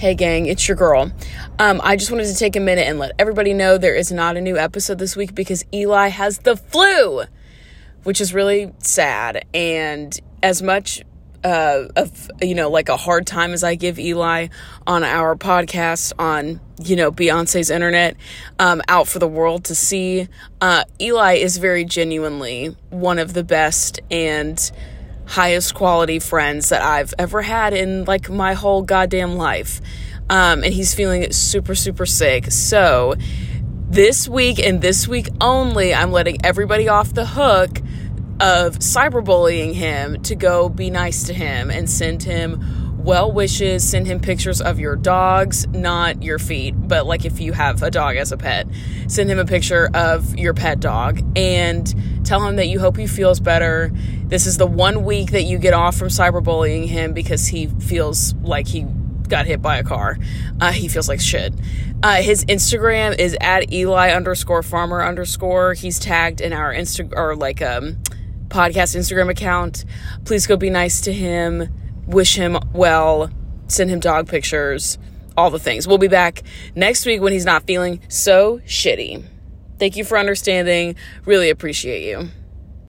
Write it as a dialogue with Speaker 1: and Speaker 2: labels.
Speaker 1: Hey, gang, it's your girl. Um, I just wanted to take a minute and let everybody know there is not a new episode this week because Eli has the flu, which is really sad. And as much uh, of you know like a hard time as I give Eli on our podcast on you know Beyonce's internet um, out for the world to see. Uh, Eli is very genuinely one of the best and highest quality friends that I've ever had in like my whole goddamn life. Um, and he's feeling super super sick. So this week and this week only, I'm letting everybody off the hook of cyberbullying him to go be nice to him and send him well wishes, send him pictures of your dogs, not your feet, but like if you have a dog as a pet, send him a picture of your pet dog and tell him that you hope he feels better. This is the one week that you get off from cyberbullying him because he feels like he got hit by a car. Uh, he feels like shit. Uh, his Instagram is at Eli underscore farmer underscore. He's tagged in our Insta or like um podcast Instagram account. Please go be nice to him, wish him well, send him dog pictures, all the things. We'll be back next week when he's not feeling so shitty. Thank you for understanding. Really appreciate you.